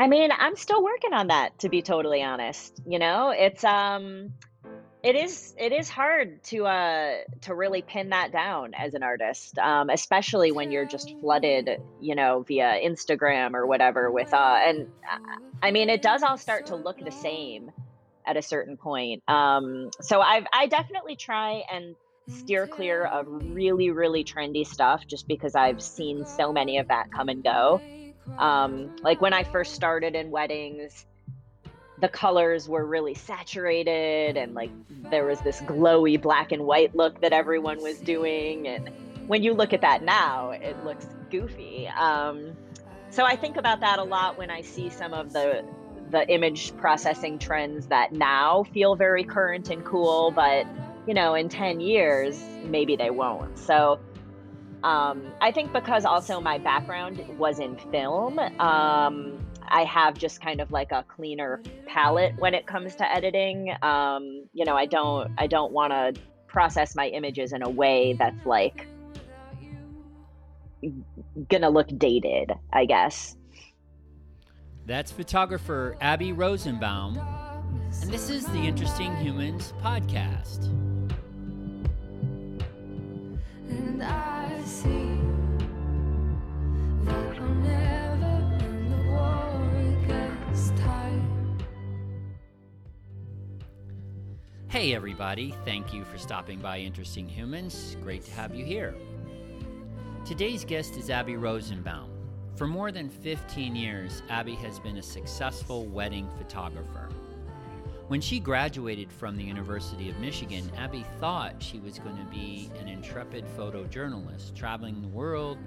I mean, I'm still working on that to be totally honest. You know, it's um it is it is hard to uh to really pin that down as an artist. Um especially when you're just flooded, you know, via Instagram or whatever with uh and I mean, it does all start to look the same at a certain point. Um so I've I definitely try and steer clear of really really trendy stuff just because I've seen so many of that come and go. Um, like when I first started in weddings, the colors were really saturated and like there was this glowy black and white look that everyone was doing. And when you look at that now, it looks goofy. Um, so I think about that a lot when I see some of the the image processing trends that now feel very current and cool, but you know, in 10 years, maybe they won't. So um, I think because also my background was in film, um, I have just kind of like a cleaner palette when it comes to editing. Um, you know, I don't I don't want to process my images in a way that's like gonna look dated, I guess. That's photographer Abby Rosenbaum, and this is the Interesting Humans podcast. Hey, everybody. Thank you for stopping by Interesting Humans. Great to have you here. Today's guest is Abby Rosenbaum. For more than 15 years, Abby has been a successful wedding photographer. When she graduated from the University of Michigan, Abby thought she was going to be an intrepid photojournalist, traveling the world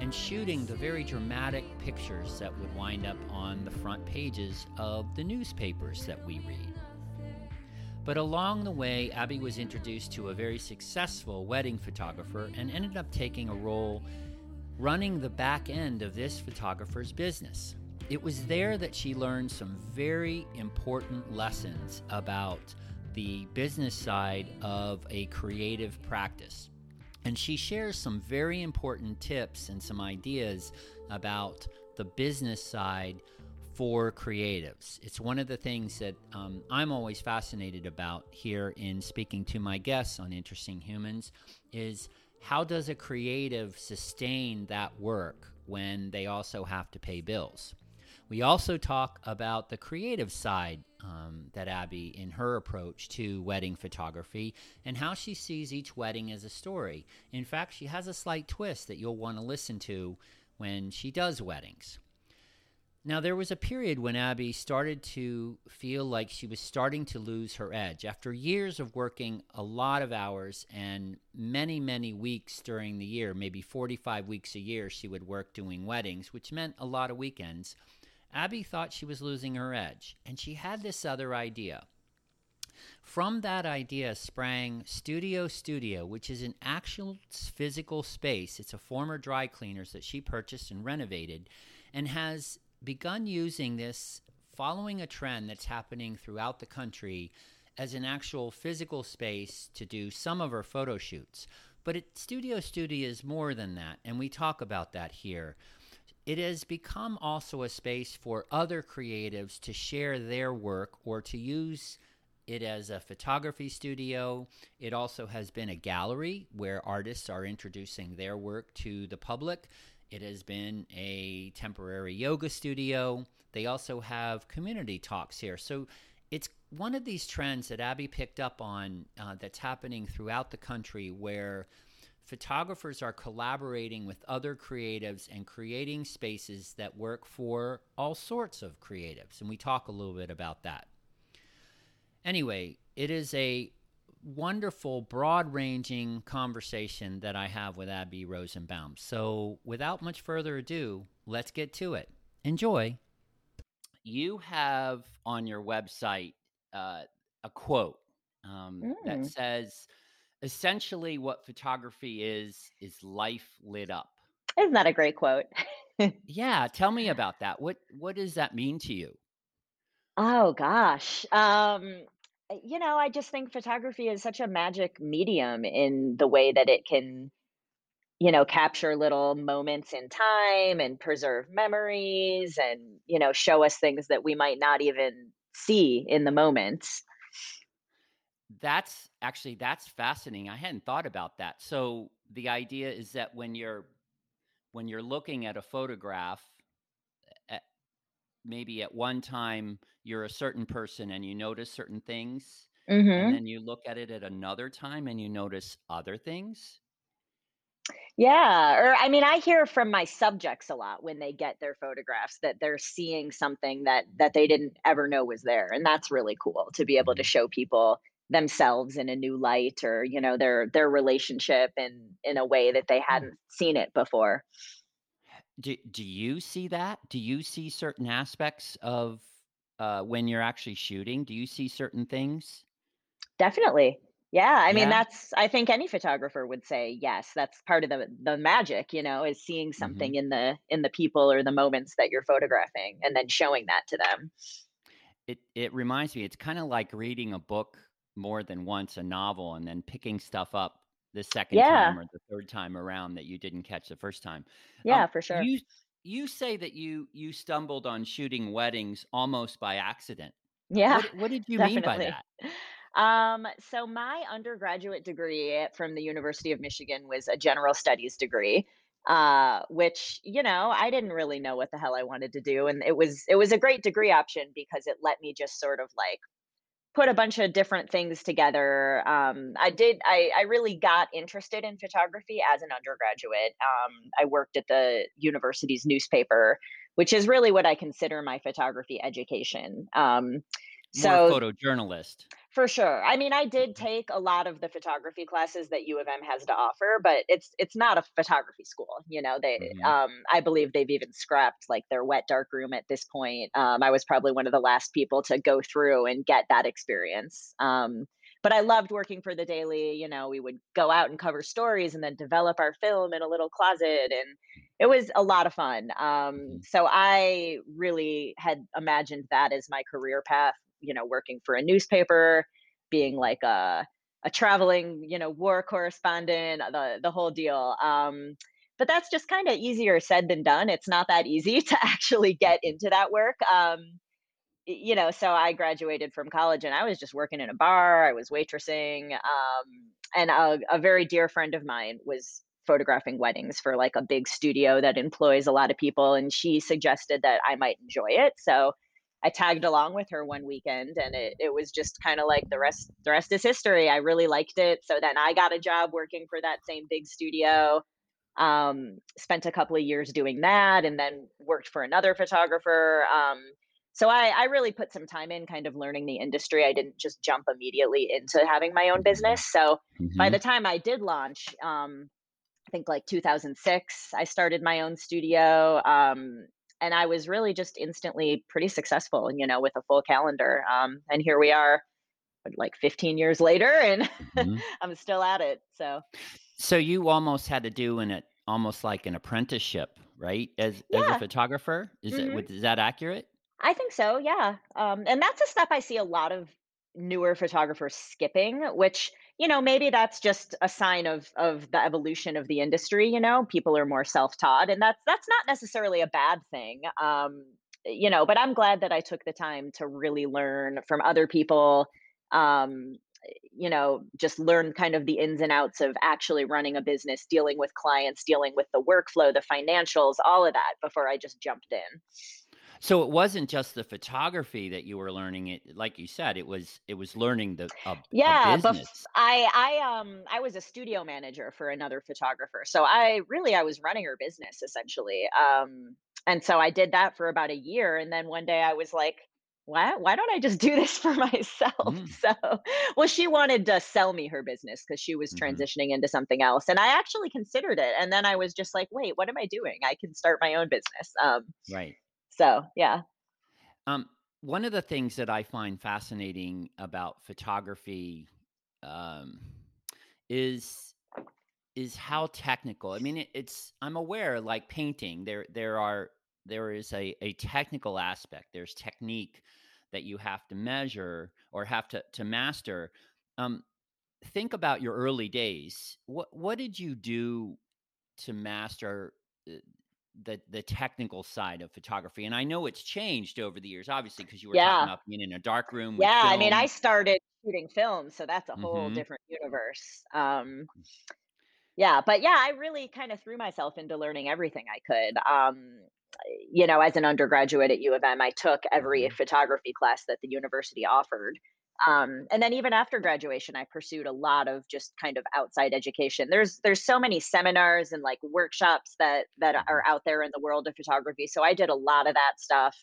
and shooting the very dramatic pictures that would wind up on the front pages of the newspapers that we read. But along the way, Abby was introduced to a very successful wedding photographer and ended up taking a role running the back end of this photographer's business. It was there that she learned some very important lessons about the business side of a creative practice. And she shares some very important tips and some ideas about the business side for creatives. It's one of the things that um, I'm always fascinated about here in speaking to my guests on Interesting Humans is how does a creative sustain that work when they also have to pay bills? We also talk about the creative side um, that Abby, in her approach to wedding photography, and how she sees each wedding as a story. In fact, she has a slight twist that you'll want to listen to when she does weddings. Now, there was a period when Abby started to feel like she was starting to lose her edge. After years of working a lot of hours and many, many weeks during the year, maybe 45 weeks a year, she would work doing weddings, which meant a lot of weekends. Abby thought she was losing her edge, and she had this other idea. From that idea sprang Studio Studio, which is an actual physical space. It's a former dry cleaners that she purchased and renovated and has begun using this following a trend that's happening throughout the country as an actual physical space to do some of her photo shoots. But it, Studio Studio is more than that, and we talk about that here. It has become also a space for other creatives to share their work or to use it as a photography studio. It also has been a gallery where artists are introducing their work to the public. It has been a temporary yoga studio. They also have community talks here. So it's one of these trends that Abby picked up on uh, that's happening throughout the country where photographers are collaborating with other creatives and creating spaces that work for all sorts of creatives. And we talk a little bit about that. Anyway, it is a wonderful, broad ranging conversation that I have with Abby Rosenbaum. So, without much further ado, let's get to it. Enjoy. You have on your website uh, a quote um, mm. that says, essentially, what photography is, is life lit up. Isn't that a great quote? yeah. Tell me about that. What, what does that mean to you? Oh, gosh. Um, uh, you know, I just think photography is such a magic medium in the way that it can you know, capture little moments in time and preserve memories and, you know, show us things that we might not even see in the moment. That's actually that's fascinating. I hadn't thought about that. So the idea is that when you're when you're looking at a photograph at, maybe at one time you're a certain person and you notice certain things and Mhm. then you look at it at another time and you notice other things. Yeah, or I mean, I hear from my subjects a lot when they get their photographs that they're seeing something that that they didn't ever know was there, and that's really cool to be able to Mhm. show people themselves in a new light or, you know, their their relationship in in a way that they hadn't seen it before. Do do you see that? Do you see certain aspects of uh, when you're actually shooting? Do you see certain things? Definitely. Yeah, I mean, Yeah. that's I think any photographer would say, yes, that's part of the the magic, you know, is seeing hmm something in the in the people or the moments that you're photographing and then showing that to them. It it reminds me. It's kind of like reading a book more than once, a novel, and then picking stuff up the second Yeah. time or the third time around that you didn't catch the first time. Yeah, Um, for sure. you you say that you you stumbled on shooting weddings almost by accident. Yeah, What what did you mean by that? Um, so my undergraduate degree from the University of Michigan was a general studies degree, uh, which, you know, I didn't really know what the hell I wanted to do. And it was it was a great degree option because it let me just sort of like put a bunch of different things together. Um, I did I, I really got interested in photography as an undergraduate. Um, I worked at the university's newspaper, which is really what I consider my photography education. Um, More so photojournalist. For sure. I mean, I did take a lot of the photography classes that U of M has to offer, but it's it's not a photography school. You know, they hmm um I believe they've even scrapped like their wet dark room at this point. Um I was probably one of the last people to go through and get that experience. Um but I loved working for the Daily, you know, we would go out and cover stories and then develop our film in a little closet and it was a lot of fun. Um hmm so I really had imagined that as my career path you know, working for a newspaper, being like a a traveling, you know, war correspondent, the the whole deal. Um, but that's just kind of easier said than done. It's not that easy to actually get into that work. Um, you know, so I graduated from college and I was just working in a bar. I was waitressing, um, and a, a very dear friend of mine was photographing weddings for like a big studio that employs a lot of people, and she suggested that I might enjoy it. So I tagged along with her one weekend and it, it was just kind of like the rest the rest is history. I really liked it. So then I got a job working for that same big studio. Um, spent a couple of years doing that and then worked for another photographer. Um, so I, I really put some time in kind of learning the industry. I didn't just jump immediately into having my own business. So by hmm the time I did launch, um, I think like 2006, I started my own studio. Um, and I was really just instantly pretty successful, you know, with a full calendar. Um, and here we are, like 15 years later, and hmm I'm still at it. So, So you almost had to do an it almost like an apprenticeship, right? As as a photographer? Is it hmm with is that accurate? I think so, yeah. Um, and that's a step I see a lot of newer photographers skipping, which, you know, maybe that's just a sign of of the evolution of the industry, you know. People are more self-taught and that's that's not necessarily a bad thing. Um, you know, but I'm glad that I took the time to really learn from other people um you know, just learn kind of the ins and outs of actually running a business, dealing with clients, dealing with the workflow, the financials, all of that before I just jumped in. So it wasn't just the photography that you were learning it like you said, it was it was learning the a a Yeah, bef business. I I, um, I was a studio manager for another photographer, so I really I was running her business essentially, um, and so I did that for about a year, and then one day I was like, "Why why don't I just do this for myself?" Mm, So, well, she wanted to sell me her business because she was mhm, transitioning into something else, and I actually considered it, and then I was just like, "Wait, what am I doing? I can start my own business." Um, right. So yeah. Um, one of the things that I find fascinating about photography, um, is is how technical. I mean, it, it's I'm aware, like painting, there there are there is a a technical aspect. There's technique that you have to measure or have to to master. Um, think about your early days. What what did you do to master uh, the the technical side of photography? And I know it's changed over the years, obviously, because you were talking about being in a dark room Yeah, I mean, I started shooting film, so that's a whole hmm different universe. Um, yeah, but yeah, I really kind of threw myself into learning everything I could. Um, you know, as an undergraduate at U of M, I took every hmm photography class that the university offered. Um, and then even after graduation, I pursued a lot of just kind of outside education. There's there's so many seminars and like workshops that that hmm are out there in the world of photography. So I did a lot of that stuff.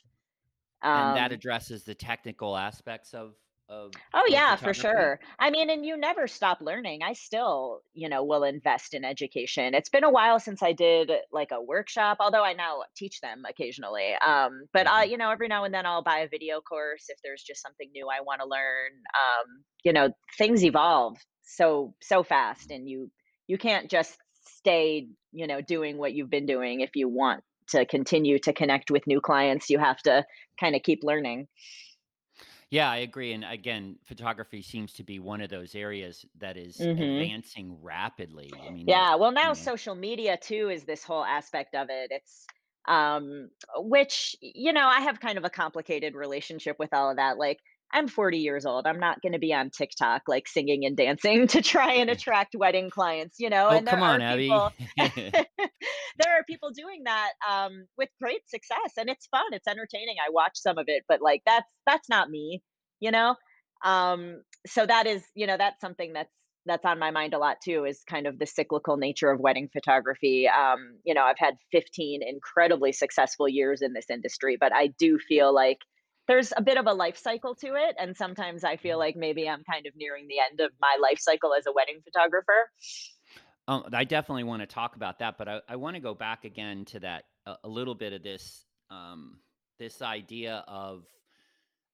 And that Um, addresses the technical aspects of of Oh yeah, for sure. I mean, and you never stop learning. I still, you know, will invest in education. It's been a while since I did like a workshop, although I now teach them occasionally. Um, but I, hmm you know, every now and then I'll buy a video course if there's just something new I want to learn. Um, you know, things evolve so so fast and you you can't just stay, you know, doing what you've been doing if you want to continue to connect with new clients. You have to kind of keep learning. Yeah, I agree. And again, photography seems to be one of those areas that is Mhm. advancing rapidly. I mean, Yeah, well, you now know, social media too is this whole aspect of it. It's um which you know, I have kind of a complicated relationship with all of that. Like I'm 40 years old. I'm not going to be on TikTok like singing and dancing to try and attract wedding clients, you know, oh, and come on, are Abby. people there are people doing that um with great success and it's fun. It's entertaining. I watch some of it, but like that's that's not me, you know? Um so that is, you know, that's something that's that's on my mind a lot too is kind of the cyclical nature of wedding photography. Um, you know, I've had 15 incredibly successful years in this industry, but I do feel like there's a bit of a life cycle to it. And sometimes I feel like maybe I'm kind of nearing the end of my life cycle as a wedding photographer. Um, I definitely want to talk about that, but I, I want to go back again to that a, a little bit of this um, this idea of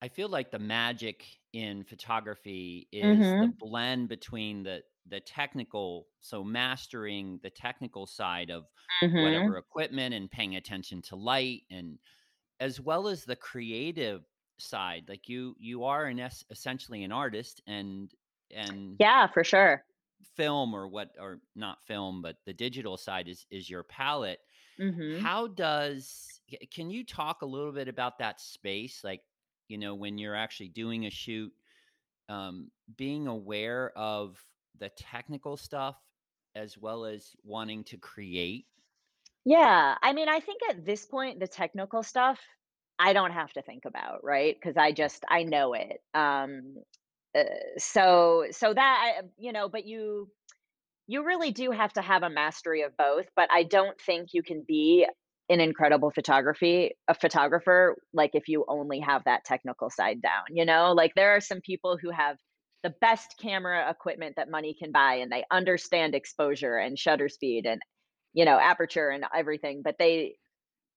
I feel like the magic in photography is the hmm blend between the the technical, so mastering the technical side of hmm whatever equipment and paying attention to light and as well as the creative side. Like you you are an es- essentially an artist and and Yeah, for sure. film or what or not film but the digital side is is your palette hmm how does can you talk a little bit about that space like you know when you're actually doing a shoot um being aware of the technical stuff as well as wanting to create Yeah. I mean, I think at this point, the technical stuff, I don't have to think about, right? Because I just, I know it. Um, uh, so, so that, I, you know, but you, You really do have to have a mastery of both, but I don't think you can be an incredible photography a photographer, like, if you only have that technical side down, you know? Like, there are some people who have the best camera equipment that money can buy, and they understand exposure and shutter speed and, you know, aperture and everything, but they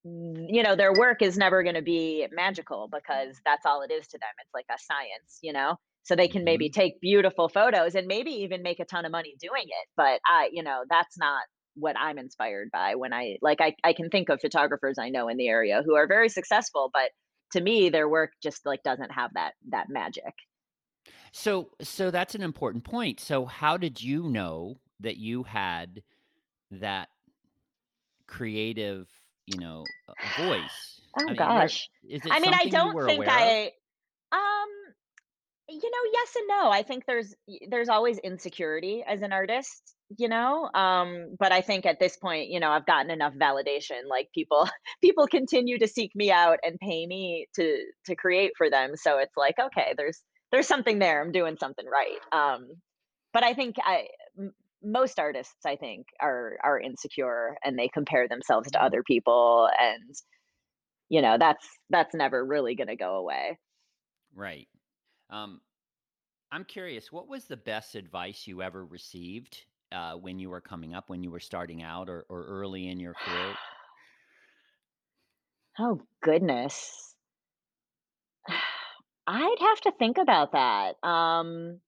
you know, their work is never gonna be magical because that's all it is to them. It's like a science, you know? So they can maybe hmm take beautiful photos and maybe even make a ton of money doing it, but I you know, that's not what I'm inspired by when I like, I I can think of photographers I know in the area who are very successful, but to me, their work just, like, doesn't have that that magic. so so that's an important point so how did you know that you had that creative, you know, voice? Oh I mean, gosh. is it I mean, I don't think? I um You know, yes and no. I think there's there's always insecurity as an artist, you know? Um, but I think at this point, you know, I've gotten enough validation, like people people continue to seek me out and pay me to to create for them, so it's like, okay, there's there's something there, I'm doing something right. Um, but I think I most artists, I think, are are insecure and they compare themselves to other people, and, you know, that's that's never really gonna go away. right. Um, I'm curious, what was the best advice you ever received uh, when you were coming up, when you were starting out, or, or early in your career? Oh, goodness. I'd have to think about that. Um,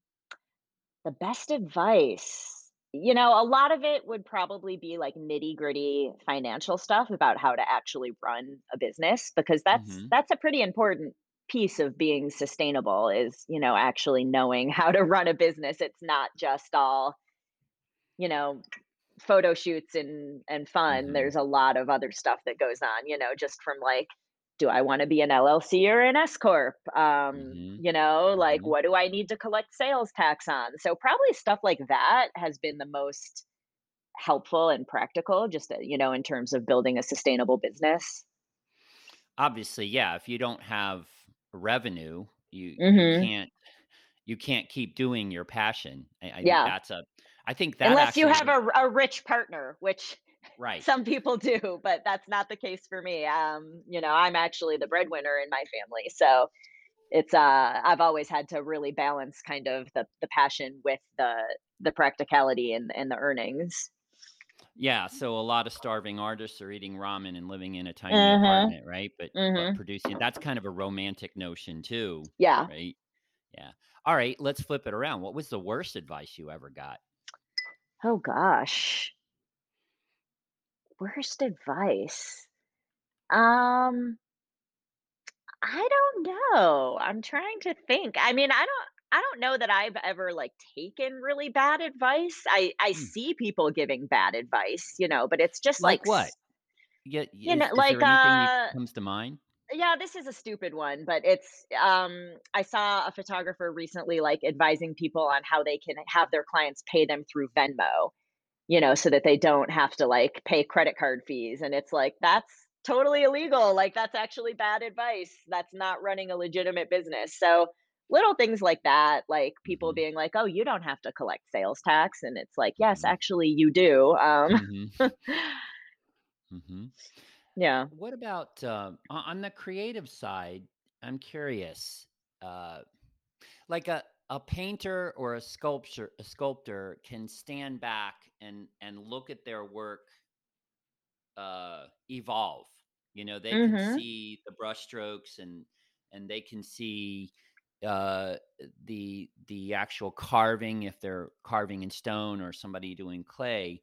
the best advice. You know, a lot of it would probably be like nitty-gritty financial stuff about how to actually run a business because that's hmm that's a pretty important piece of being sustainable is, you know, actually knowing how to run a business. It's not just all, you know, photo shoots and and fun, hmm there's a lot of other stuff that goes on, you know, just from like, do I want to be an LLC or an S corp? Um, hmm you know, like hmm what do I need to collect sales tax on? So probably stuff like that has been the most helpful and practical, just uh, you know, in terms of building a sustainable business. Obviously, yeah. If you don't have revenue, you you hmm can't you can't keep doing your passion. I, I think Yeah, that's a I think that unless you actually is have a, a rich partner, which right. some people do, but that's not the case for me. Um, you know, I'm actually the breadwinner in my family, so it's uh I've always had to really balance kind of the the passion with the the practicality and and the earnings. Yeah, so a lot of starving artists are eating ramen and living in a tiny Mhm. apartment, right? But but Mhm. producing that's kind of a romantic notion too, Yeah. right? Yeah. All right, let's flip it around. What was the worst advice you ever got? Oh gosh. Worst advice. Um, I don't know. I'm trying to think. I mean, I don't I don't know that I've ever like taken really bad advice. I I Hmm. see people giving bad advice, you know, but it's just like Like what? Yeah, you is know, is like uh comes to mind? yeah, this is a stupid one, but it's um I saw a photographer recently like advising people on how they can have their clients pay them through Venmo, you know, so that they don't have to like pay credit card fees and it's like that's totally illegal. Like that's actually bad advice. That's not running a legitimate business. So little things like that, like people Mhm. being like, "Oh, you don't have to collect sales tax." And it's like, "Yes, Mhm. actually you do." Um Mhm. Mhm. yeah. What about uh, on the creative side? I'm curious. Uh, like a a painter or a sculpture a sculptor can stand back and and look at their work uh evolve. You know they can Mhm. see the brush strokes and and they can see uh the the actual carving if they're carving in stone or somebody doing clay.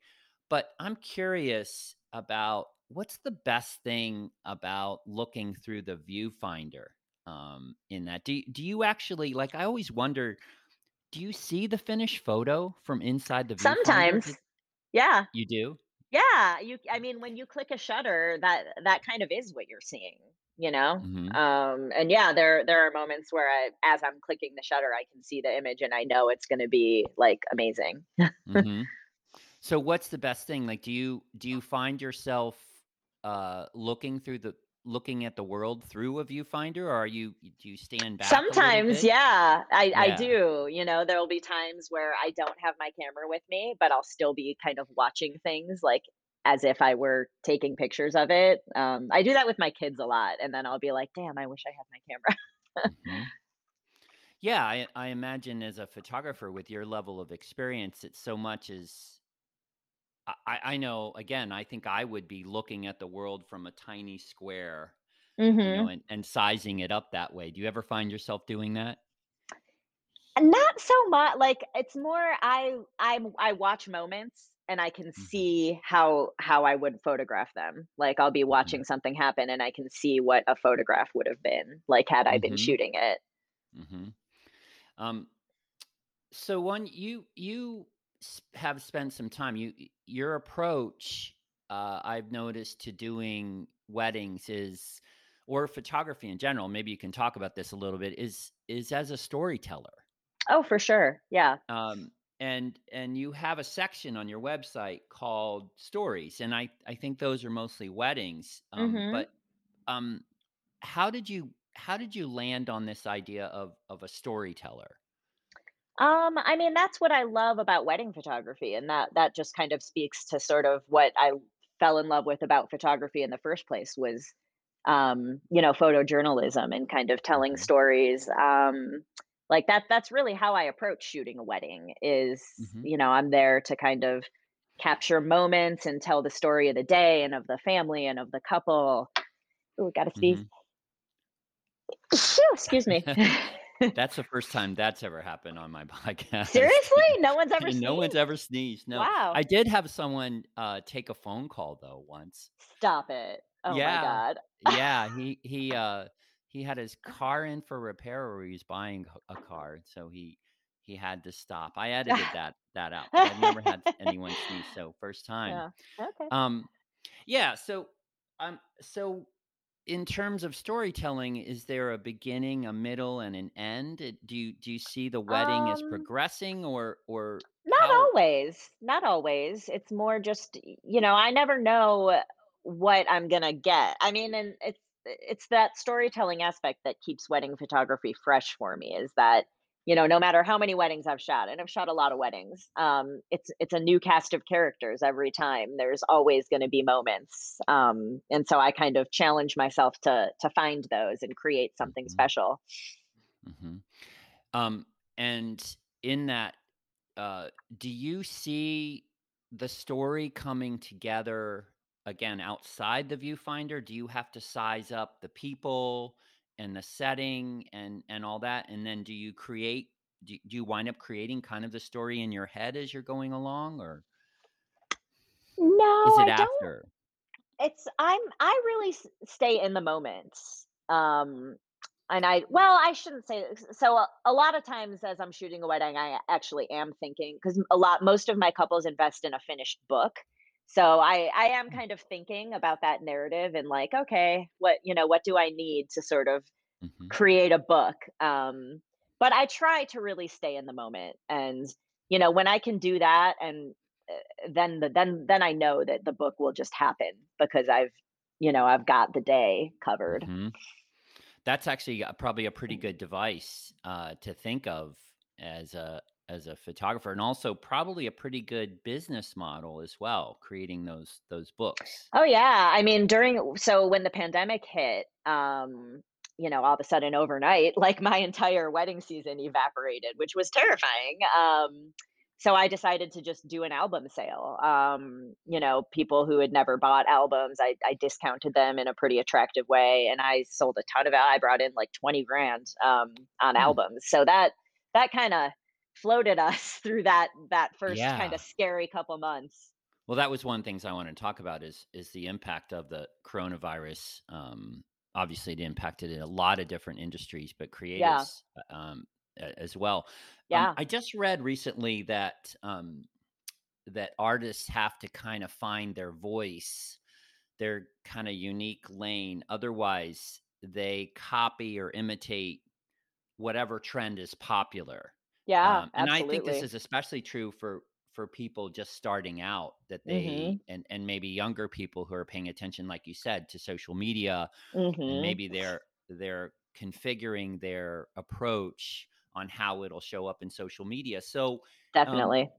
But i'm curious about what's the best thing about looking through the viewfinder um in that do, do you actually like i always wonder do you see the finished photo from inside the Sometimes. Did, Yeah. you do Yeah, you I mean, when you click a shutter, that that kind of is what you're seeing, you know? mm-hmm Um, and yeah, there there are moments where I as I'm clicking the shutter, I can see the image and I know it's gonna be, like, amazing. mm-hmm So what's the best thing? Like do you do you find yourself uh looking through the looking at the world through a viewfinder or are you do you stand back Sometimes, yeah, I I do, you know, there'll be times where I don't have my camera with me, but I'll still be kind of watching things, like, as if I were taking pictures of it. Um, I do that with my kids a lot, and then I'll be like, "Damn, I wish I had my camera." hmm Yeah, I I imagine as a photographer with your level of experience, it's so much as I, I I know again, I think I would be looking at the world from a tiny square, you know, Mhm. and, and sizing it up that way. Do you ever find yourself doing that? Not so much like, it's more I I'm I watch moments and I can hmm see how how I would photograph them. Like, I'll be hmm watching something happen and I can see what a photograph would have been, like, had I been shooting it. Mm-hmm. Um, So one you you have spent some time you your approach uh I've noticed to doing weddings is or photography in general maybe you can talk about this a little bit is is as a storyteller Oh, for sure. Yeah. um and and you have a section on your website called stories and I I think those are mostly weddings um Mhm. but um how did you how did you land on this idea of of a storyteller Um, I mean, that's what I love about wedding photography, and that that just kind of speaks to sort of what I fell in love with about photography in the first place was, um, you know, photojournalism and kind of telling mhm stories. Um, like that that's really how I approach shooting a wedding is, mhm you know, I'm there to kind of capture moments and tell the story of the day and of the family and of the couple. Oh, gotta sneeze. mhm Excuse me. That's the first time that's ever happened on my podcast. Seriously? No one's ever No one's sneezed? ever sneezed, no. Wow. I did have someone, uh, take a phone call, though, once. Stop it. Oh my god. Yeah, he he, uh, he had his car in for repair or he was buying a a car, so he he had to stop. I edited that that out. I've never had anyone sneeze, so first time. Yeah. Okay. Um, yeah. So, um, so in terms of storytelling, is there a beginning, a middle, and an end? Do you do you see the wedding as Um, progressing, or or not how? always. Not always. It's more just, you know, I never know what I'm gonna get. I mean, and it's it's that storytelling aspect that keeps wedding photography fresh for me is that, you know, no matter how many weddings I've shot, and I've shot a lot of weddings, um, it's it's a new cast of characters every time. There's always gonna be moments. Um, and so I kind of challenge myself to to find those and create something Mhm, special. mhm. Um, and in that, uh, do you see the story coming together again outside the viewfinder? Do you have to size up the people and the setting and and all that? And then do you create? Do, do you wind up creating kind of the story in your head as you're going along, or No, is it I don't? It's I'm I really stay in the moment. Um, and I well, I shouldn't say this. So a, a lot of times as I'm shooting a wedding, I actually am thinking because a lot most of my couples invest in a finished book. So I I am kind of thinking about that narrative and like, okay, what you know, what do I need to sort of hmm create a book? Um, but I try to really stay in the moment, and you know, when I can do that and then the then then I know that the book will just happen because I've you know, I've got the day covered. hmm That's actually probably a pretty good device uh, to think of as a as a photographer, and also probably a pretty good business model as well, creating those those books. Oh yeah, I mean during so when the pandemic hit, um, you know, all of a sudden overnight, like my entire wedding season evaporated, which was terrifying. Um, so I decided to just do an album sale. Um, you know, people who had never bought albums, I, I discounted them in a pretty attractive way, and I sold a ton of. I brought in like twenty grand um, on Hmm. albums. So that that kind of floated us through that that first kind of scary couple months. Well, that was one of the things I want to talk about is is the impact of the coronavirus. Um, obviously, it impacted in a lot of different industries, but Yeah, creatives uh, um, as well. Um, yeah, I just read recently that um, that artists have to kind of find their voice, their kind of unique lane. Otherwise, they copy or imitate whatever trend is popular. Yeah, Um, and I think this is especially true for for people just starting out that they Mhm, and and maybe younger people who are paying attention like you said to social media and mhm, maybe they're they're configuring their approach on how it'll show up in social media. So um definitely.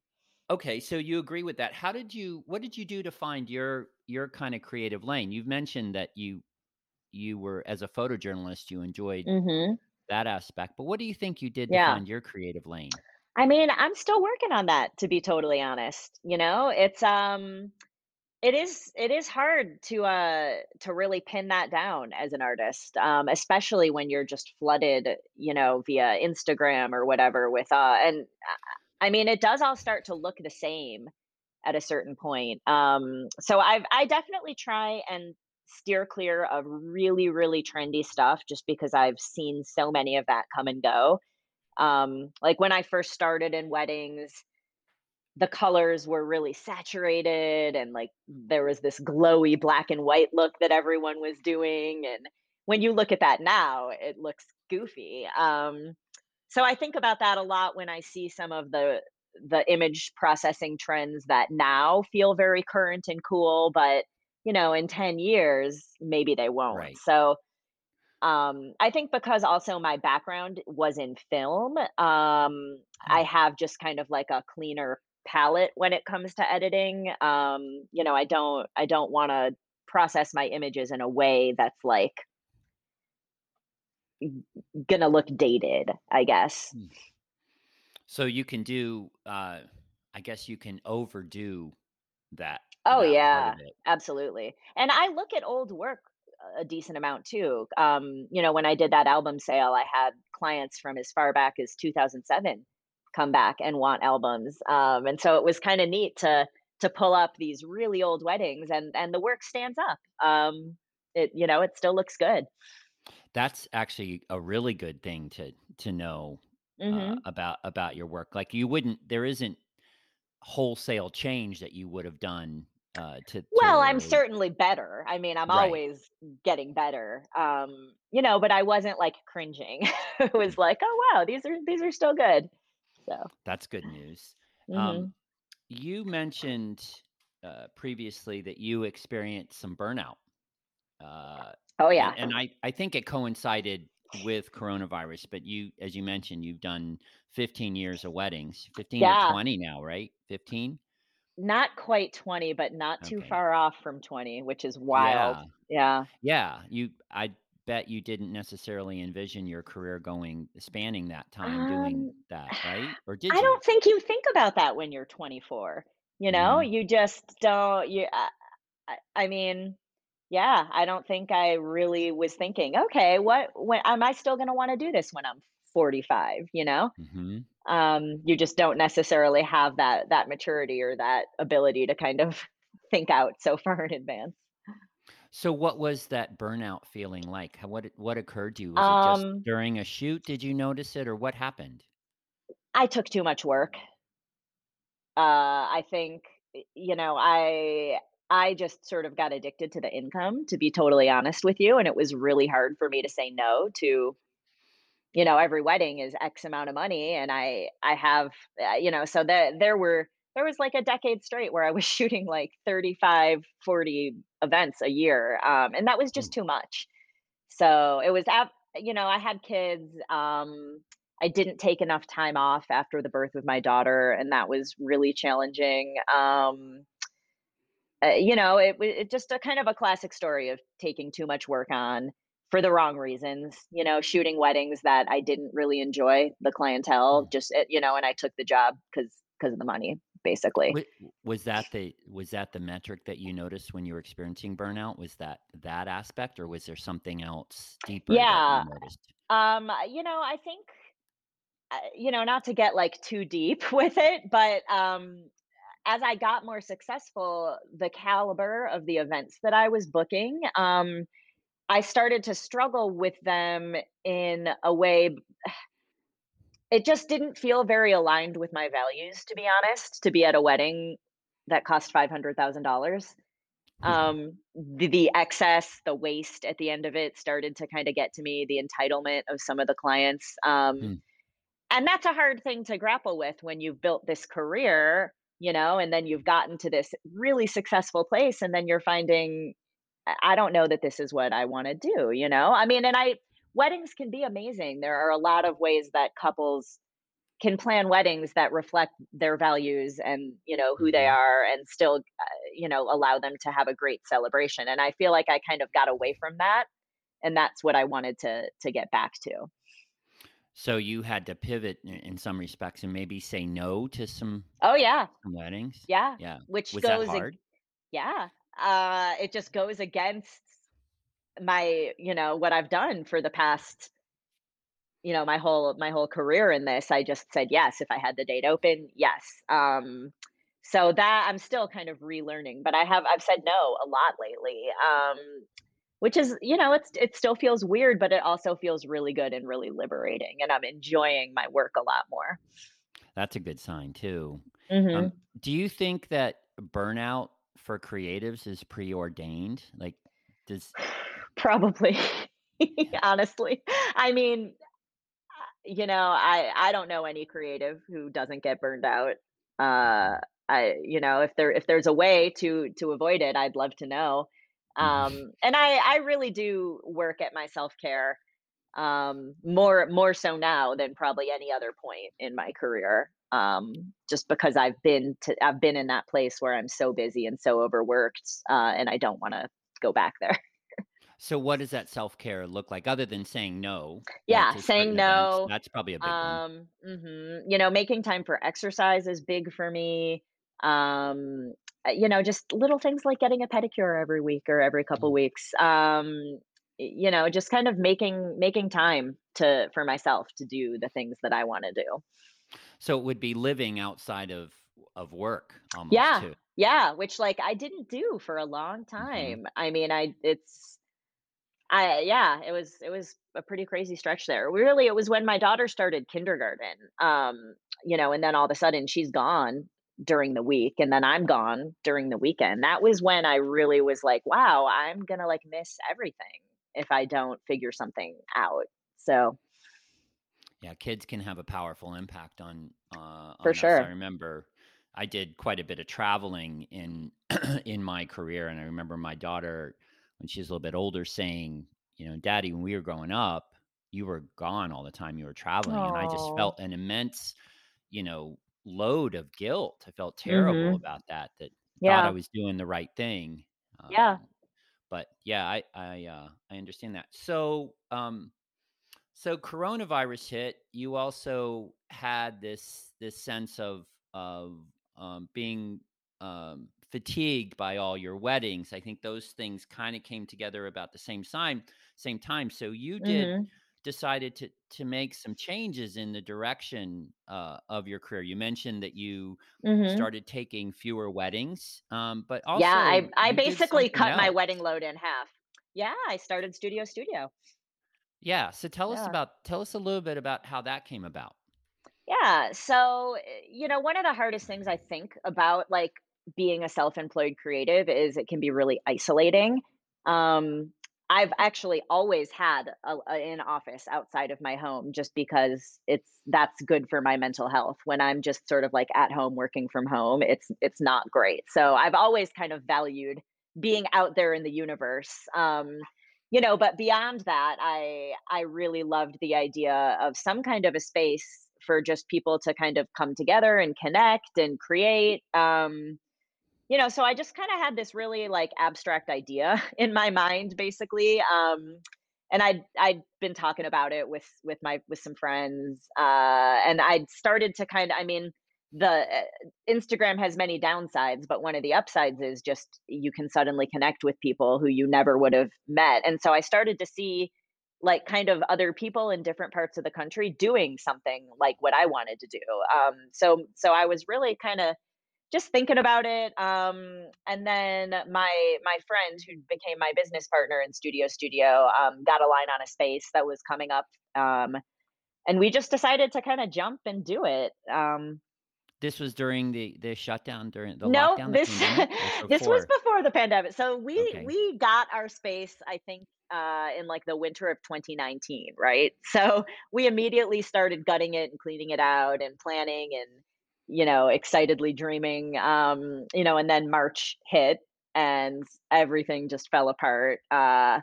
okay, so you agree with that. How did you what did you do to find your your kind of creative lane? You've mentioned that you you were as a photojournalist you enjoyed Mhm, that aspect, but what do you think you did to find your creative lane? I mean, I'm still working on that, to be totally honest, you know? It's, um it is it is hard to, uh to really pin that down as an artist, um, especially when you're just flooded, you know, via Instagram or whatever with, uh and, I I mean, it does all start to look the same at a certain point. Um, so I've I definitely try and steer clear of really, really trendy stuff just because I've seen so many of that come and go. Um, like when I first started in weddings, the colors were really saturated and like there was this glowy black and white look that everyone was doing. And when you look at that now, it looks goofy. Um, so I think about that a lot when I see some of the the image processing trends that now feel very current and cool, but you know, in 10 years, maybe they won't. Right. So um, I think because also my background was in film, um, I Oh, have just kind of like a cleaner palette when it comes to editing. Um, you know, I don't I don't want to process my images in a way that's like gonna look dated, I guess. hmm. So you can do uh I guess you can overdo that Oh that part of yeah, it. absolutely. And I look at old work a decent amount too. Um, you know, when I did that album sale, I had clients from as far back as 2007 come back and want albums. Um, and so it was kind of neat to to pull up these really old weddings and and the work stands up. Um, it you know, it still looks good. That's actually a really good thing to to know uh, about about your work. Like you wouldn't, there isn't wholesale change that you would have done uh, to. Well, I'm certainly better. I mean, I'm right. always getting better. Um, you know, but I wasn't like cringing. it was like, oh wow, these are these are still good. So. That's good news. hmm Um, you mentioned uh, previously that you experienced some burnout, uh, Oh yeah. and I I think it coincided with coronavirus. But you, as you mentioned, you've done 15 years of weddings, 15 or Yeah. 20 now, right? 15. Not quite 20, but not too Okay. far off from 20, which is wild. Yeah. Yeah. Yeah. You. I bet you didn't necessarily envision your career going spanning that time doing Um, that, right? Or did I you? don't think you think about that when you're 24. You know, hmm you just don't. You, I, I I mean, yeah, I don't think I really was thinking, okay, what, when am I still going to want to do this when I'm 45? You know, hmm um, you just don't necessarily have that that maturity or that ability to kind of think out so far in advance. So what was that burnout feeling like? What what occurred to you? Was it just Um, during a shoot? Did you notice it, or what happened? I took too much work. Uh, I think, you know, I I just sort of got addicted to the income, to be totally honest with you, and it was really hard for me to say no to, you know, every wedding is X amount of money, and I I have, uh, you know, so that there were there was like a decade straight where I was shooting like 35, 40 events a year, um, and that was Oh, just too much. So it was ab you know, I had kids, um, I didn't take enough time off after the birth of my daughter, and that was really challenging. Um, uh, you know, it it just a kind of a classic story of taking too much work on for the wrong reasons, you know, shooting weddings that I didn't really enjoy the clientele, oh. just, eh, you know, and I took the job because because of the money, basically. Was that the was that the metric that you noticed when you were experiencing burnout? Was that that aspect, or was there something else deeper that you Yeah, noticed? um, you know, I think uh, you know, not to get like too deep with it, but um, as I got more successful, the caliber of the events that I was booking, um, I started to struggle with them in a way. It just didn't feel very aligned with my values, to be honest, to be at a wedding that cost $500,000. Um, the, the excess, the waste at the end of it started to kind of get to me, the entitlement of some of the clients. Um, Hmm. and that's a hard thing to grapple with when you've built this career you know and then you've gotten to this really successful place and then you're finding i don't know that this is what i want to do you know i mean and i weddings can be amazing there are a lot of ways that couples can plan weddings that reflect their values and you know who they hmm are and still uh, you know allow them to have a great celebration and i feel like i kind of got away from that and that's what i wanted to to get back to So you had to pivot in, some respects and maybe say no to some oh yeah some weddings. yeah Yeah. which Was that goes hard? Yeah, uh, it just goes against my, you know, what I've done for the past, you know, my whole my whole career in this. I just said yes if I had the date open, yes. Um, so that I'm still kind of relearning, but I have I've said no a lot lately. Um, which is, you know, it's it still feels weird, but it also feels really good and really liberating, and I'm enjoying my work a lot more. That's a good sign too. Um, hmm do you think that burnout for creatives is preordained? Like, does Probably, honestly. I mean, You know, I I don't know any creative who doesn't get burned out. Uh, I you know, if there if there's a way to to avoid it, I'd love to know. Mhm. Um, and I I really do work at my self-care um more more so now than probably any other point in my career. Um, just because I've been to I've been in that place where I'm so busy and so overworked, uh, and I don't want to go back there. So what does that self-care look like other than saying no, Yeah, saying certain events? no, That's probably a big one. Um, mhm, you know, making time for exercise is big for me. Um, uh, you know, just little things like getting a pedicure every week or every couple Mm. weeks. Um, you know, just kind of making making time to for myself to do the things that I want to do. So it would be living outside of of work almost Yeah. too. Yeah, which like I didn't do for a long Mhm. time. I mean, I it's I yeah, it was it was a pretty crazy stretch there. Really, it was when my daughter started kindergarten, um, you know, and then all of a sudden she's gone during the week and then I'm gone during the weekend. That was when I really was like, wow, I'm going to like miss everything if I don't figure something out. So, yeah, kids can have a powerful impact on uh for on us. I remember I did quite a bit of traveling in in my career and I remember my daughter when she was a little bit older saying, you know, "Daddy, when we were growing up, you were gone all the time. You were traveling." And I just felt an immense, you know, load of guilt. I felt terrible Mhm. about that, that thought I was doing the right thing. Yeah. Um, but yeah, I I uh, I understand that. So um, so coronavirus hit. You also had this this sense of of um, being um, fatigued by all your weddings. I think those things kind of came together about the same time. Same time. So you did Mhm. decided to to make some changes in the direction uh, of your career. You mentioned that you Mhm. started taking fewer weddings, um, but also Yeah, I I basically cut my wedding load in half. Yeah, I started Studio Studio. Yeah. So tell us Yeah. about tell us a little bit about how that came about. Yeah. So, eh, you know, one of the hardest things I think about like being a self-employed creative is it can be really isolating. Um, I've actually always had a, a, an office outside of my home just because it's that's good for my mental health. When I'm just sort of like at home working from home, it's it's not great. So I've always kind of valued being out there in the universe. Um, you know, but beyond that, I I really loved the idea of some kind of a space for just people to kind of come together and connect and create. Um, you know, so I just kind of had this really like abstract idea in my mind, basically. Um, and I'd I'd been talking about it with with my with some friends, uh, and I'd started to kind of. I mean, the uh, Instagram has many downsides, but one of the upsides is just you can suddenly connect with people who you never would have met. And so I started to see like kind of other people in different parts of the country doing something like what I wanted to do. Um, so so I was really kind of just thinking about it um and then my my friend who became my business partner in studio studio um got a line on a space that was coming up um and we just decided to kind of jump and do it um This was during the the shutdown, during the no lockdown, this this was before? before the pandemic so we Okay. we got our space i think uh in like the winter of 2019 right so we immediately started gutting it and cleaning it out and planning and you know excitedly dreaming um you know and then march hit and everything just fell apart uh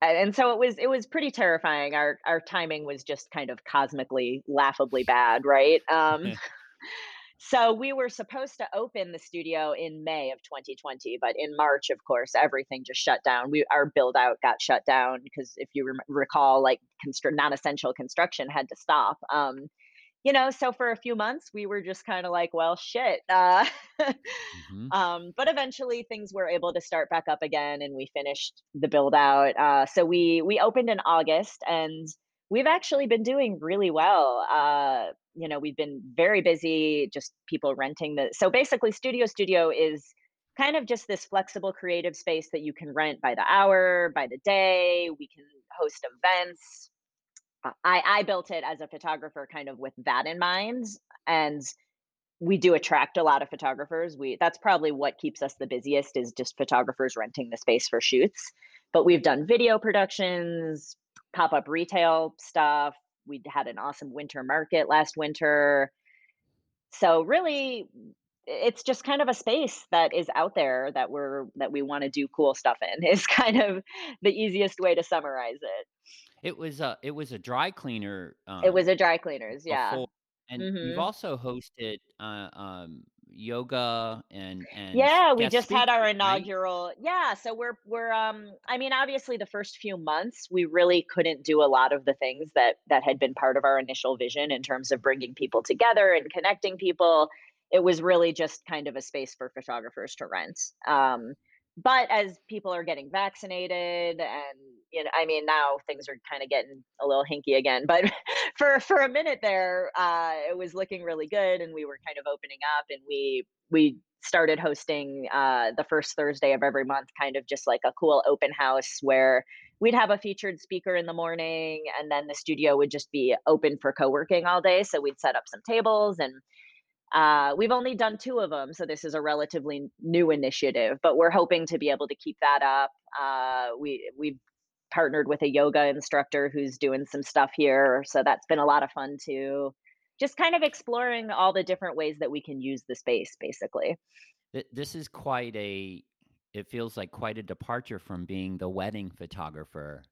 and so it was it was pretty terrifying our our timing was just kind of cosmically laughably bad right um so we were supposed to open the studio in May of 2020, but in March, of course, everything just shut down. We our build out got shut down because if you rem- recall, like constru- non-essential construction had to stop. Um, you know, so for a few months we were just kind of like, well, shit. Uh, Mhm. um, but eventually things were able to start back up again, and we finished the build out. Uh, so we we opened in August, and we've actually been doing really well. Uh, you know, we've been very busy, just people renting the. So basically, Studio Studio is kind of just this flexible creative space that you can rent by the hour, by the day. We can host events uh, I I built it as a photographer kind of with that in mind, and we do attract a lot of photographers. We that's probably what keeps us the busiest is just photographers renting the space for shoots. But we've done video productions, pop-up retail stuff. We had an awesome winter market last winter. So really it's just kind of a space that is out there that we're that we want to do cool stuff in is kind of the easiest way to summarize it. It was a it was a dry cleaner, It was um, a dry cleaners, yeah. before and you've Mhm. also hosted, uh, um, yoga and and Yeah, we just had our speakers, right? inaugural yeah, so we're we're, um I mean, obviously, the first few months, we really couldn't do a lot of the things that that had been part of our initial vision in terms of bringing people together and connecting people. It was really just kind of a space for photographers to rent. Um, but as people are getting vaccinated and, you know I mean, now things are kinda getting a little hinky again, but for for a minute there, uh, it was looking really good, and we were kind of opening up, and we we started hosting uh, the first Thursday of every month, kind of just like a cool open house where we'd have a featured speaker in the morning and then the studio would just be open for co-working all day so we'd set up some tables and uh, we've only done two of them so this is a relatively new initiative but we're hoping to be able to keep that up uh, we we've partnered with a yoga instructor who's doing some stuff here so that's been a lot of fun too just kind of exploring all the different ways that we can use the space basically This is quite a. It feels like quite a departure from being the wedding photographer.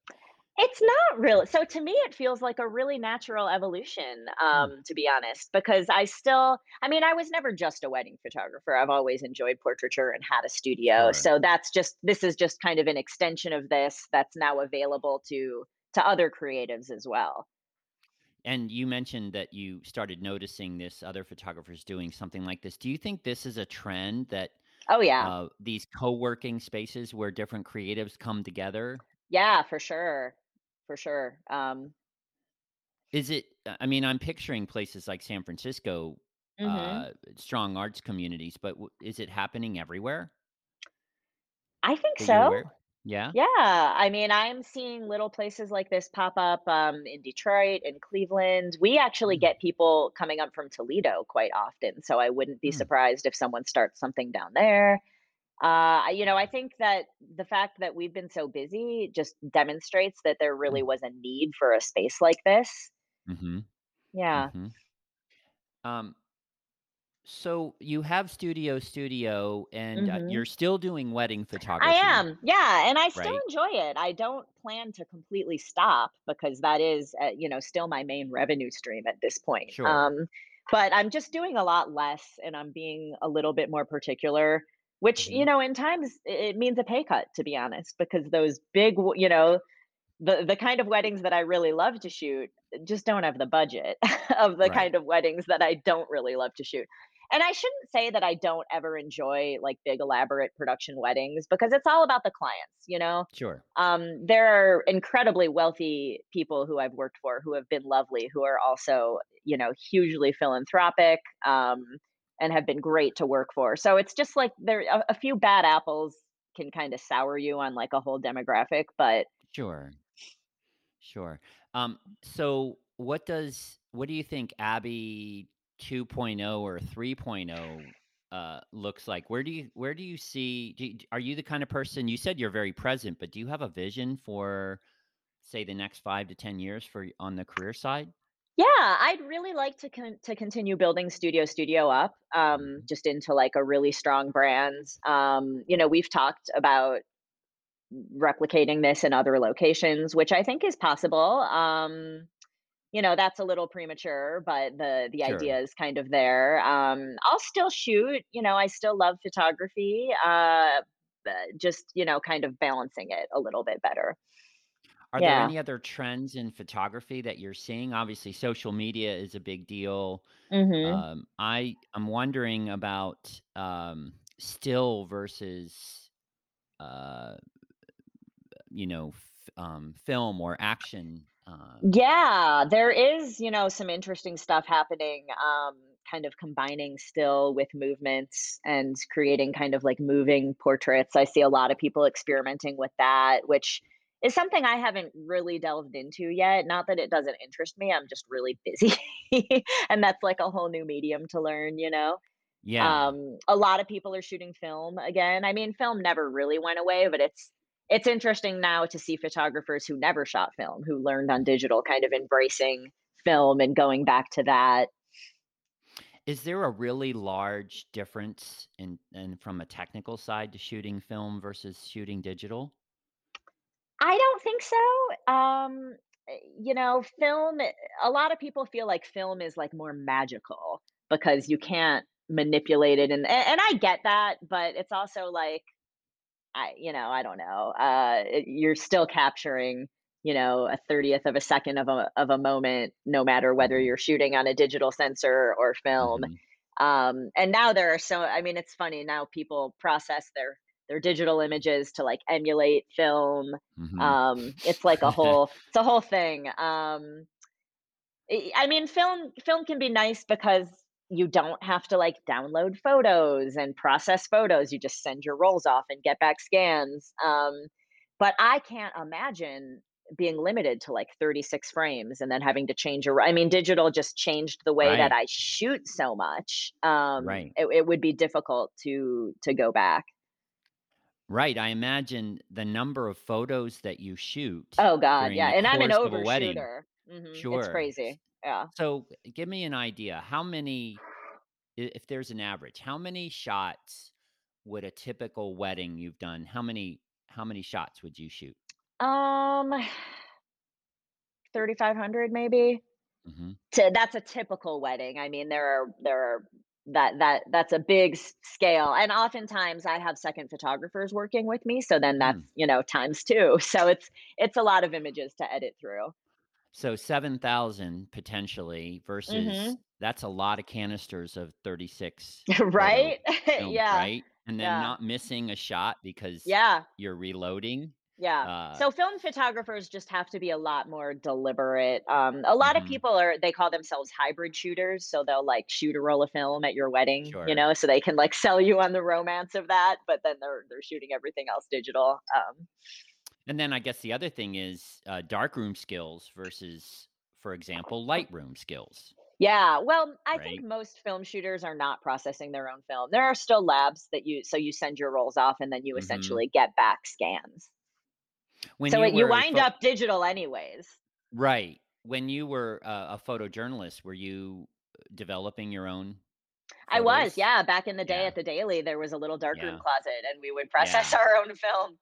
It's not really. So to me, it feels like a really natural evolution, Hmm, um, to be honest, because I still, I mean, I was never just a wedding photographer. I've always enjoyed portraiture and had a studio. sure. So that's just, this is just kind of an extension of this that's now available to to other creatives as well. And you mentioned that you started noticing this other photographers doing something like this. Do you think this is a trend that Oh yeah. uh, these co-working spaces where different creatives come together? Yeah, for sure. For sure. Um, Is it? uh, I mean, I'm picturing places like San Francisco, mhm. uh, strong arts communities, but w- is it happening everywhere I think you're so. Yeah. Yeah, I mean, I'm seeing little places like this pop up um, in Detroit, in Cleveland. We actually Mm, get people coming up from Toledo quite often, so I wouldn't be mm, surprised if someone starts something down there. Uh, you know, I think that the fact that we've been so busy just demonstrates that there mm, really was a need for a space like this. mm-hmm. Yeah. Mm-hmm. Um, so you have Studio Studio, and uh, hmm you're still doing wedding photography. I am. Yeah, and I still right? enjoy it. I don't plan to completely stop because that is, uh, you know, still my main revenue stream at this point. Sure. Um, but I'm just doing a lot less and I'm being a little bit more particular, which, Mm-hmm. you know, in times it means a pay cut, to be honest, because those big, you know, the the kind of weddings that I really love to shoot just don't have the budget of the Right. kind of weddings that I don't really love to shoot. And I shouldn't say that I don't ever enjoy like big elaborate production weddings because it's all about the clients, you know. Sure. Um, there are incredibly wealthy people who I've worked for who have been lovely, who are also, you know, hugely philanthropic, um, and have been great to work for. So it's just like there a, a few bad apples can kind of sour you on like a whole demographic, but Sure. Sure. Um, so what does what do you think Abby 2.0 or 3.0 uh looks like? Where do you where do you see do you, are you the kind of person you said you're very present, but do you have a vision for say the next 5 to 10 years for on the career side? Yeah, I'd really like to con to continue building Studio Studio up, um, Mhm. just into like a really strong brand. Um, you know, we've talked about replicating this in other locations, which I think is possible. Um, you know, that's a little premature, but the the Sure. idea is kind of there. Um, I'll still shoot, you know, I still love photography. Uh, just, you know, kind of balancing it a little bit better. Are there any other trends in photography that you're seeing? Obviously, social media is a big deal. Mhm. Um, I I'm wondering about um, still versus uh, you know f- um, film or action. Uh, Yeah, there is, you know, some interesting stuff happening, um, kind of combining still with movements and creating kind of like moving portraits. I see a lot of people experimenting with that, which is something I haven't really delved into yet. Not that it doesn't interest me, I'm just really busy. And that's like a whole new medium to learn, you know? yeah, Um, a lot of people are shooting film again. I mean, film never really went away, but it's it's interesting now to see photographers who never shot film, who learned on digital, kind of embracing film and going back to that. is there a really large difference in in from a technical side to shooting film versus shooting digital? I don't think so. Um, eh, you know, film, eh, a lot of people feel like film is like more magical because you can't manipulate it and and I get that, but it's also like I you know, I don't know. Uh, you're still capturing, you know, a 30th of a second of a of a moment, no matter whether hmm you're shooting on a digital sensor or film. hmm Um, and now there are so I mean, it's funny now people process their their digital images to like emulate film. hmm Um, it's like a whole it's a whole thing. Um, I I mean, film film can be nice because you don't have to like download photos and process photos. You just send your rolls off and get back scans. Um, but I can't imagine being limited to like 36 frames and then having to change your I mean digital just changed the way Right. that I shoot so much. Um Right. it, it would be difficult to to go back. Right. I imagine the number of photos that you shoot Oh god, yeah. And I'm an course of a wedding. overshooter. hmm It's Sure. S- crazy. Yeah. So, give me an idea. How many, if there's an average, how many shots would a typical wedding you've done? How many, how many shots would you shoot? Um 3500 maybe. hmm To, that's a typical wedding. I mean there are there are that that that's a big scale and oftentimes I have second photographers working with me so then that's, Mm. you know, times 2. So it's it's a lot of images to edit through. So 7,000 potentially versus Mhm. that's a lot of canisters of 36 photo right? film, yeah. right? And then Yeah. not missing a shot because Yeah. you're reloading. Yeah. Uh, So film photographers just have to be a lot more deliberate. Um, a lot of mhm, people are they call themselves hybrid shooters, so they'll like shoot a roll of film at your wedding, you know, so they can like sell you on the romance of that, but then they're they're shooting everything else digital. Um, And then I guess the other thing is uh, darkroom skills versus, for example, Lightroom skills, yeah, well, I think most film shooters are not processing their own film. There are still labs that you so you send your rolls off and then you hmm essentially get back scans. When So you it, you wind pho- up digital anyways. right, when you were a, a photojournalist, were you uh, developing your own I was, yeah. Back in the day Yeah, at the Daily, there was a little darkroom yeah, closet, and we would process yeah. our own film.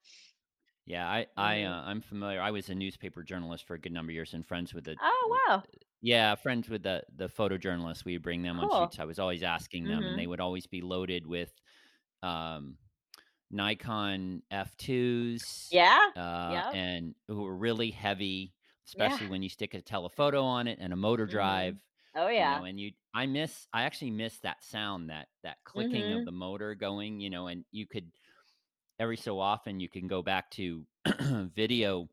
Yeah, I I hmm uh, I'm familiar. I was a newspaper journalist for a good number of years and friends with the Oh wow, yeah, friends with the the photojournalists. We'd bring them on shoots. I was always asking them and hmm they would always be loaded with um Nikon F2s Yeah, uh yep, and who were really heavy, yeah. especially when you stick a telephoto on it and a motor hmm drive, Oh you yeah. know, and you I miss I actually miss that sound, that that clicking of hmm the motor going, you know, and you could every so often you can go back to video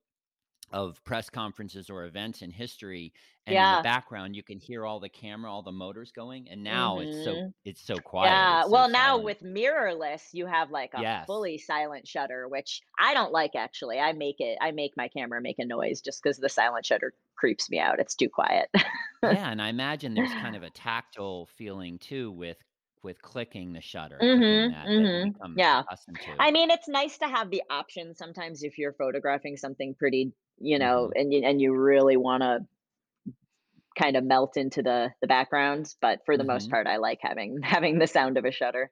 of press conferences or events in history and in the Yeah. background you can hear all the camera all the motors going and now it's so it's so quiet Yeah. so Well, now silent with mirrorless, you have like a yes fully silent shutter, which I don't like actually. I make it. I make my camera make a noise just because the silent shutter creeps me out. It's too quiet. yeah and i imagine there's kind of a tactile feeling too with with clicking the shutter clicking hmm that that you hmm become Yeah. I mean, it's nice to have the option sometimes if you're photographing something pretty, you know, hmm and you and you really want to kind of melt into the the backgrounds, but for the most hmm part I like having having the sound of a shutter.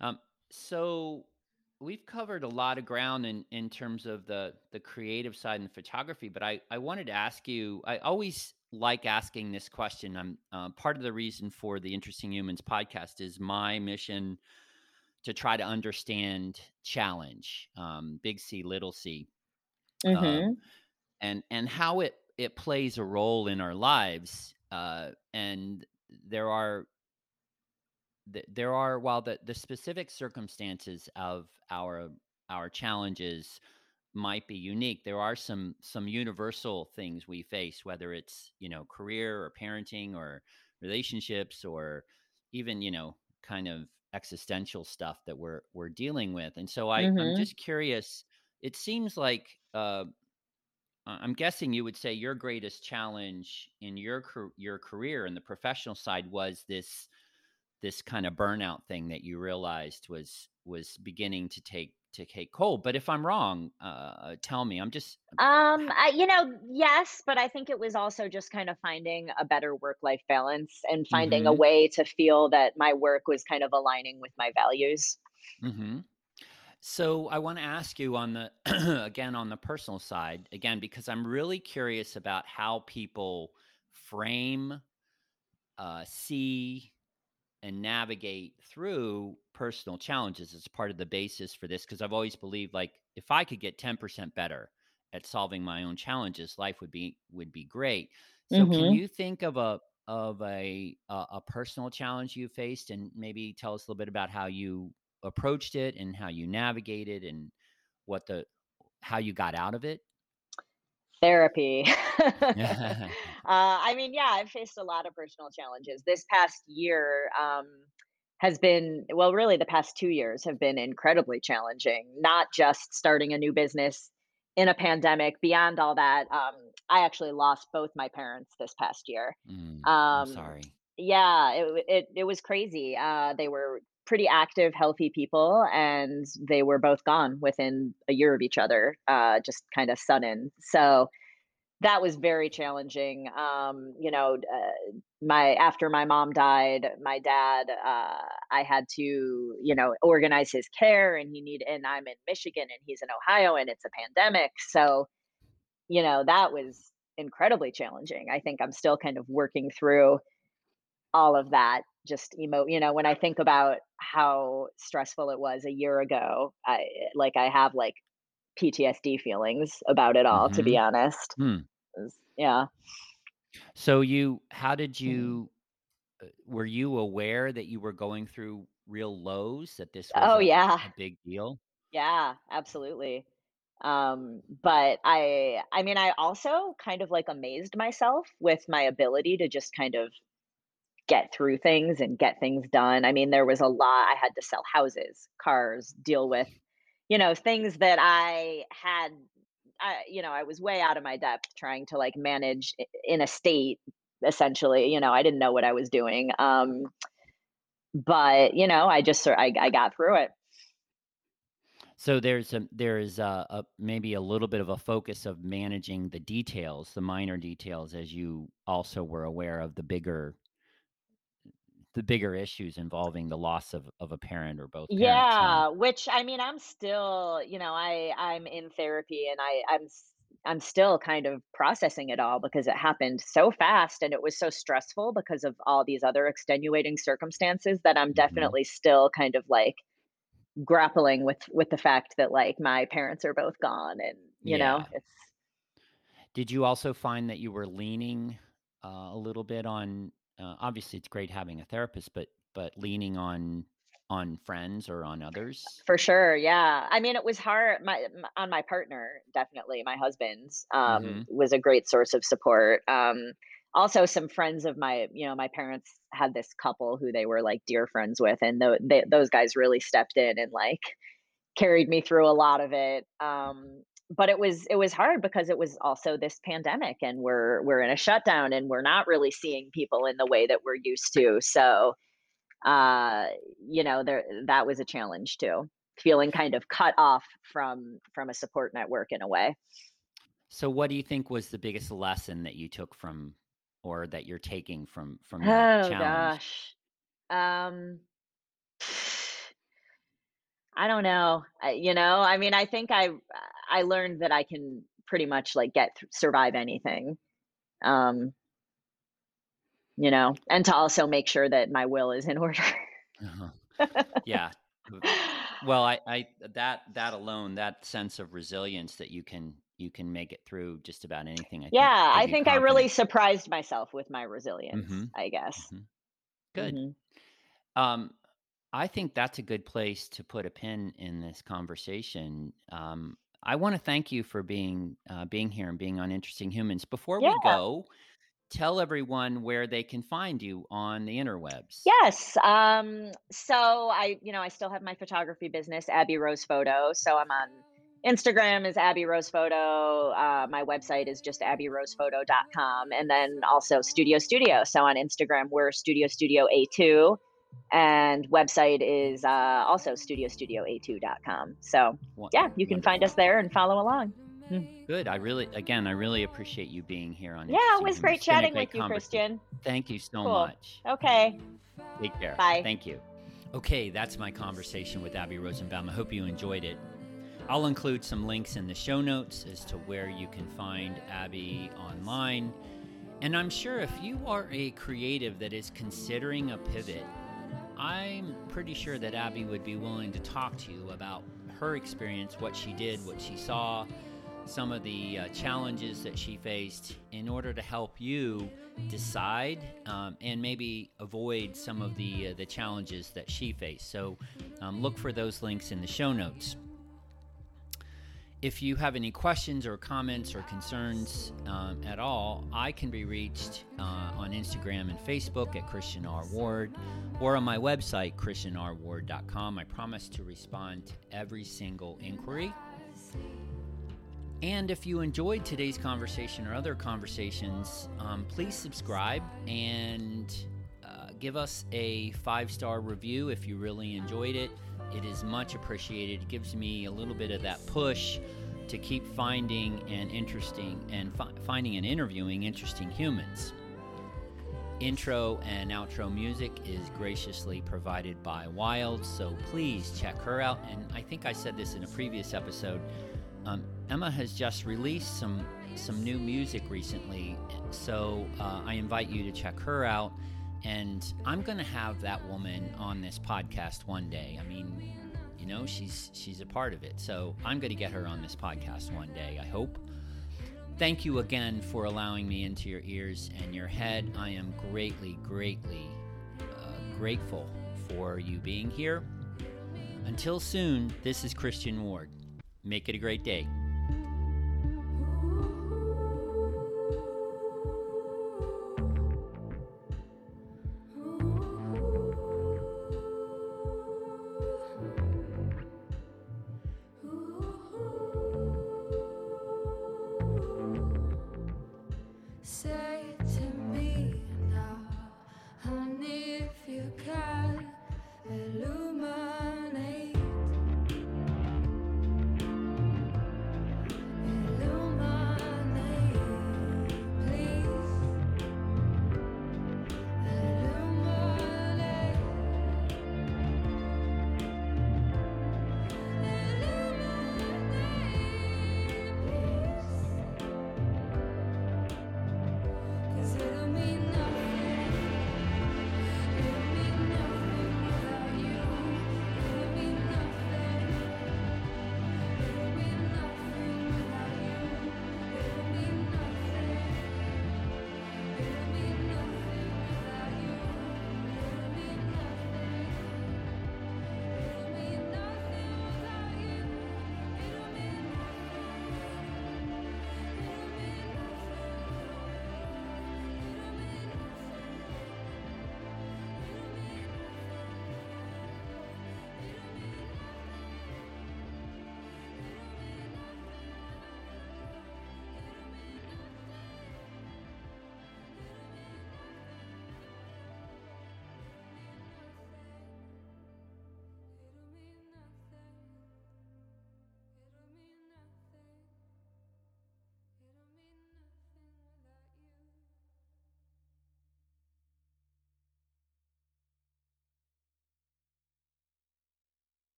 Um, so we've covered a lot of ground in in terms of the the creative side and photography, but I I wanted to ask you. I always like asking this question. I'm uh, part of the reason for the Interesting Humans podcast is my mission to try to understand challenge, um, big C, little c, um, Mhm. and and how it it plays a role in our lives. Uh, and there are there are while the, the specific circumstances of our our challenges might be unique there are some some universal things we face whether it's you know career or parenting or relationships or even you know kind of existential stuff that we're we're dealing with and so i i'm Mhm. just curious it seems like uh I'm guessing you would say your greatest challenge in your your career and the professional side was this this kind of burnout thing that you realized was was beginning to take to take hold. But if I'm wrong, uh, tell me. I'm just Um, I, you know, yes, but I think it was also just kind of finding a better work-life balance and finding a mm-hmm, way to feel that my work was kind of aligning with my values. mm-hmm. So I want to ask you on the again on the personal side again because I'm really curious about how people frame, uh, see, and navigate through personal challenges as part of the basis for this because I've always believed like if I could get 10% better at solving my own challenges life would be would be great. So can Mhm. you think of a of a a, a personal challenge you faced and maybe tell us a little bit about how you approached it and how you navigated and what the how you got out of it? Therapy. uh, I mean, yeah, I've faced a lot of personal challenges. This past year, um, has been well really the past 2 years have been incredibly challenging not just starting a new business in a pandemic beyond all that um, i actually lost both my parents this past year Mm, I'm um, sorry. yeah it, it, it was crazy uh, they were pretty active healthy people and they were both gone within a year of each other uh, just kind of sudden so that was very challenging. Um, you know, uh, my after my mom died, my dad, uh, I had to, you know, organize his care, and he need, and I'm in Michigan, and he's in Ohio, and it's a pandemic, so you know that was incredibly challenging. I think I'm still kind of working through all of that. Just emo, you know, when I think about how stressful it was a year ago, I like I have like PTSD feelings about it all, to be hmm honest. Hmm. Yeah. So you, how did Mm. you, uh, were you aware that you were going through real lows, that this was Oh, a, yeah. a big deal? Yeah, absolutely. Um, but I I mean, I also kind of, like, amazed myself with my ability to just kind of get through things and get things done. I mean, there was a lot I had to sell houses, cars, deal with, you know, things that I had I you know, I was way out of my depth trying to, like, manage in a state, essentially, you know, I didn't know what I was doing. Um, but, you know, I just I I got through it. So there's a there's a, a maybe a little bit of a focus of managing the details, the minor details, as you also were aware of the bigger the bigger issues involving the loss of, of a parent or both? Yeah, which I mean, I'm still, you know, I I'm in therapy and I I'm I'm still kind of processing it all because it happened so fast and it was so stressful because of all these other extenuating circumstances that I'm hmm definitely still kind of like grappling with with the fact that like my parents are both gone and you know, it's Did you also find that you were leaning uh, a little bit on? Uh, obviously, it's great having a therapist, but but leaning on on friends or on others. For sure, yeah. I mean, it was hard my m on my partner, definitely, my husband's um, hmm was a great source of support. Um, also some friends of my you know, my parents had this couple who they were, like, dear friends with, and tho they those guys really stepped in and, like, carried me through a lot of it. Um, but it was it was hard because it was also this pandemic, and we're we're in a shutdown, and we're not really seeing people in the way that we're used to, so uh, you know, there that was a challenge too. Feeling kind of cut off from from a support network in a way. So, what do you think was the biggest lesson that you took from, or that you're taking from from that challenge? Oh challenge? gosh. Um I don't know. I, you know, I mean, I think I I learned that I can pretty much like get th- survive anything. Um, you know, and to also make sure that my will is in order. Uh-huh. Yeah. Well, I, I that that alone, that sense of resilience that you can you can make it through just about anything, I yeah, give I think I really surprised myself with my resilience, hmm I guess. hmm Good. hmm Um, I think that's a good place to put a pin in this conversation. Um, I want to thank you for being uh, being here and being on Interesting Humans. Before we go, tell everyone where they can find you on the interwebs. Yes. Um, so I, you know, I still have my photography business, Abby Rose Photo. So I'm on Instagram is Abby Rose Photo. Uh, my website is just abbyrosephoto.com. And then also Studio Studio. So on Instagram, we're Studio Studio A2. And website is uh, also studio studio a2.com. So yeah, you can find us there and follow along. Mm. Good. I really, again, I really appreciate you being here on Yeah, it was great It's been a chatting great with you. Christian. Thank you so Cool. much. Okay. Take care. Bye. Thank you. Okay, that's my conversation with Abby Rosenbaum. I hope you enjoyed it. I'll include some links in the show notes as to where you can find Abby online. And I'm sure if you are a creative that is considering a pivot, I'm pretty sure that Abby would be willing to talk to you about her experience, what she did, what she saw, some of the uh, challenges that she faced in order to help you decide um, and maybe avoid some of the uh, the challenges that she faced. So um, look for those links in the show notes. If you have any questions or comments or concerns um, at all, I can be reached uh, on Instagram and Facebook at Christian R. Ward or on my website, ChristianRWard.com. I promise to respond to every single inquiry. And if you enjoyed today's conversation or other conversations, um, please subscribe and uh, give us a five star review if you really enjoyed it. It is much appreciated. It gives me a little bit of that push to keep finding and interesting and fi- finding and interviewing interesting humans. Intro and outro music is graciously provided by Wild, so please check her out. And I think I said this in a previous episode. Um, Emma has just released some some new music recently, so uh, I invite you to check her out. And I'm going to have that woman on this podcast one day. I mean, you know, she's she's a part of it, so I'm going to get her on this podcast one day. I hope. Thank you again for allowing me into your ears and your head. I am greatly, greatly uh, grateful for you being here. Until soon, this is Christian Ward. Make it a great day.